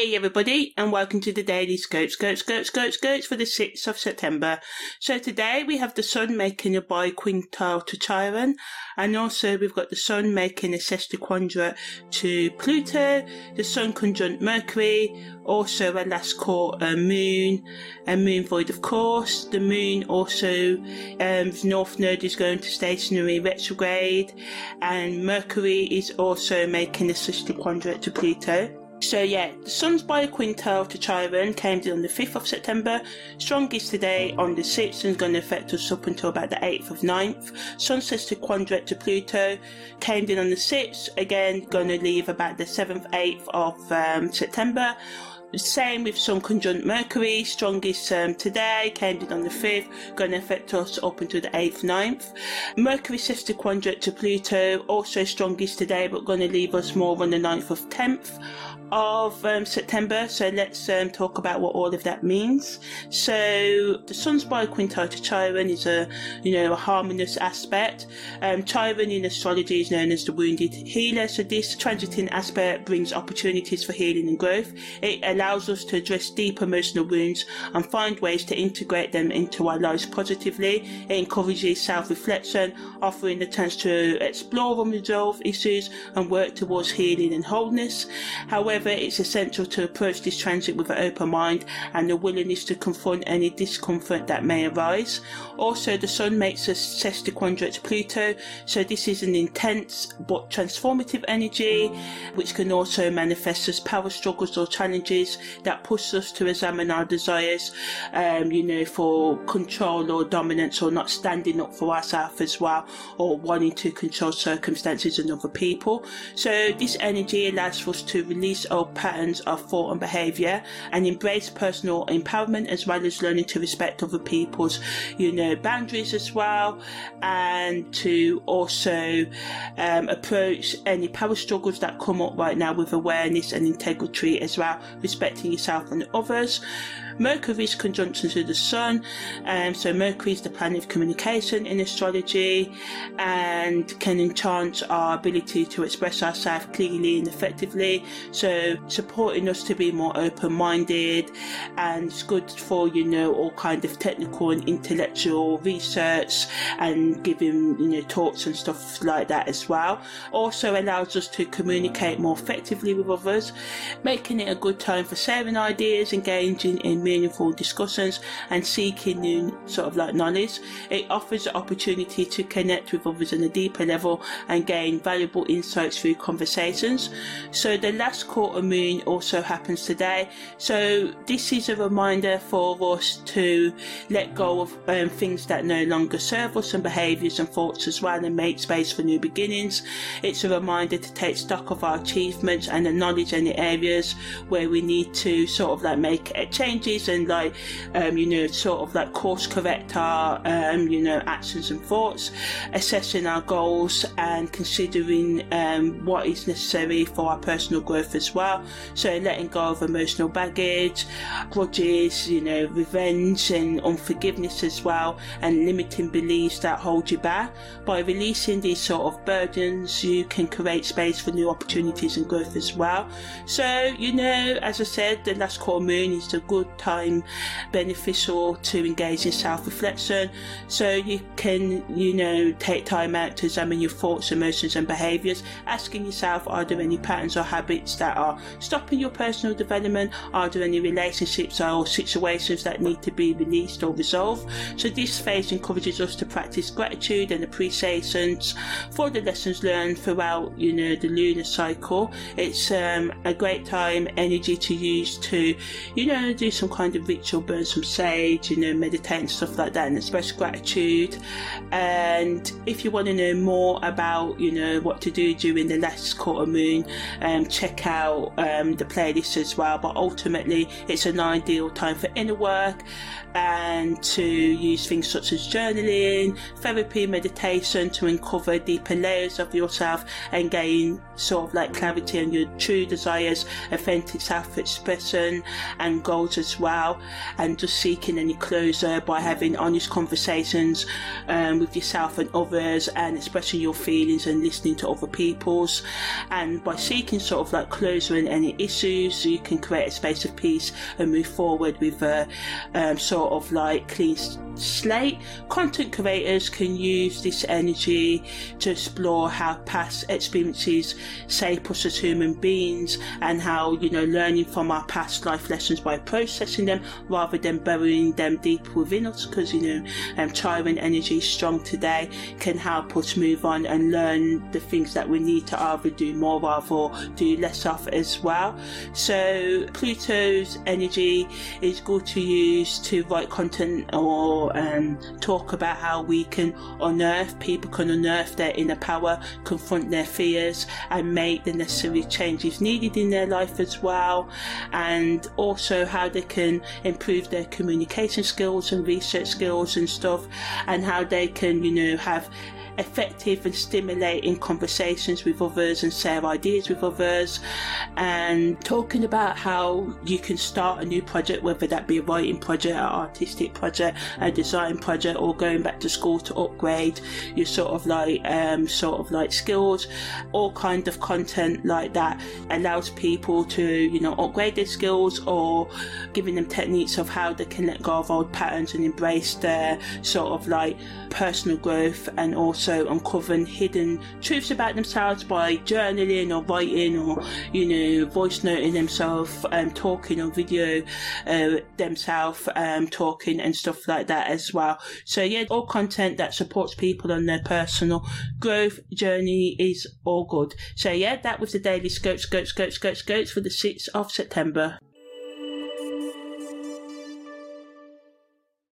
Hey everybody, and welcome to the Daily Scope, Scope, Scope, Scope, Scopes for the 6th of September. So today we have the Sun making a biquintile to Chiron, and also we've got the Sun making a sesquiquadrate to Pluto, the Sun conjunct Mercury, also a last quarter moon, a moon void of course. The moon also, um, North Node is going to stationary retrograde, and Mercury is also making a sesquiquadrate to Pluto. So yeah, the sun's by a quintile to Chiron came in on the 5th of September, strongest today on the 6th and going to affect us up until about the 8th of 9th. Sun sesquiquadrate to Pluto came in on the 6th, again going to leave about the 7th, 8th of um, September. Same with Sun conjunct Mercury, strongest um, today, came in on the 5th, going to affect us up until the 8th, 9th. Mercury sesquiquadrate to Pluto, also strongest today, but going to leave us more on the 9th of 10th of um, September. So let's um, talk about what all of that means. So the Sun's biquintile to Chiron is a you know a harmonious aspect. Um, Chiron in astrology is known as the wounded healer. So this transiting aspect brings opportunities for healing and growth. It allows us to address deep emotional wounds and find ways to integrate them into our lives positively. It encourages self-reflection, offering the chance to explore and resolve issues and work towards healing and wholeness. However it's essential to approach this transit with an open mind and a willingness to confront any discomfort that may arise. Also, the Sun makes a to Pluto, so this is an intense but transformative energy, which can also manifest as power struggles or challenges that push us to examine our desires, um, you know, for control or dominance or not standing up for ourselves as well, or wanting to control circumstances and other people. So this energy allows us to release old patterns of thought and behaviour and embrace personal empowerment as well as learning to respect other people's, you know, boundaries as well and to also um, approach any power struggles that come up right now with awareness and integrity as well, respecting yourself and others. Mercury's conjunction to the Sun, um, so Mercury is the planet of communication in astrology and can enhance our ability to express ourselves clearly and effectively. So supporting us to be more open-minded and it's good for you know all kind of technical and intellectual research and giving you know talks and stuff like that as well. Also allows us to communicate more effectively with others, making it a good time for sharing ideas, engaging in meaningful discussions and seeking new sort of like knowledge. It offers the opportunity to connect with others on a deeper level and gain valuable insights through conversations. So the last quarter moon also happens today. So this is a reminder for us to let go of um, things that no longer serve us and behaviours and thoughts as well and make space for new beginnings. It's a reminder to take stock of our achievements and the knowledge in the areas where we need to sort of like make changes and like um, you know sort of like course correct our um, you know actions and thoughts assessing our goals and considering um, what is necessary for our personal growth as well. So letting go of emotional baggage grudges you know revenge and unforgiveness as well and limiting beliefs that hold you back. By releasing these sort of burdens you can create space for new opportunities and growth as well. So you know as I said the last quarter moon is a good time beneficial to engage in self-reflection. So you can you know take time out to examine your thoughts emotions and behaviors asking yourself are there any patterns or habits that are stopping your personal development? Are there any relationships or situations that need to be released or resolved? So this phase encourages us to practice gratitude and appreciation for the lessons learned throughout you know the lunar cycle. It's um, a great time energy to use to you know do some kind of ritual, burn some sage, you know, meditate and stuff like that, and express gratitude. And if you want to know more about, you know, what to do during the last quarter moon, um, check out um, the playlist as well. But ultimately, it's an ideal time for inner work and to use things such as journaling, therapy, meditation to uncover deeper layers of yourself and gain sort of like clarity on your true desires, authentic self expression and goals as well, and just seeking any closure by having honest conversations um, with yourself and others, and expressing your feelings and listening to other people's. And by seeking sort of like closure in any issues, you can create a space of peace and move forward with a um, sort of like clean slate. Content creators can use this energy to explore how past experiences shape us as human beings and how, you know, learning from our past life lessons by them rather than burying them deep within us because, you know, um, Chiron energy strong today can help us move on and learn the things that we need to either do more of or do less of as well. So Pluto's energy is good to use to write content or um, talk about how we can unearth, people can unearth their inner power, confront their fears, and make the necessary changes needed in their life as well. And also how they can improve their communication skills and research skills and stuff, and how they can, you know, have effective and stimulating conversations with others and share ideas with others. And talking about how you can start a new project whether that be a writing project an artistic project a design project or going back to school to upgrade your sort of like um, sort of like skills. All kind of content like that allows people to you know upgrade their skills or giving them techniques of how they can let go of old patterns and embrace their sort of like personal growth and also uncovering hidden truths about themselves by journaling or writing or, you know, voice noting themselves, um, talking or video uh, themselves, um, talking and stuff like that as well. So yeah, all content that supports people on their personal growth journey is all good. So yeah, that was the daily scope, scope, scope, scope, scopes for the 6th of September.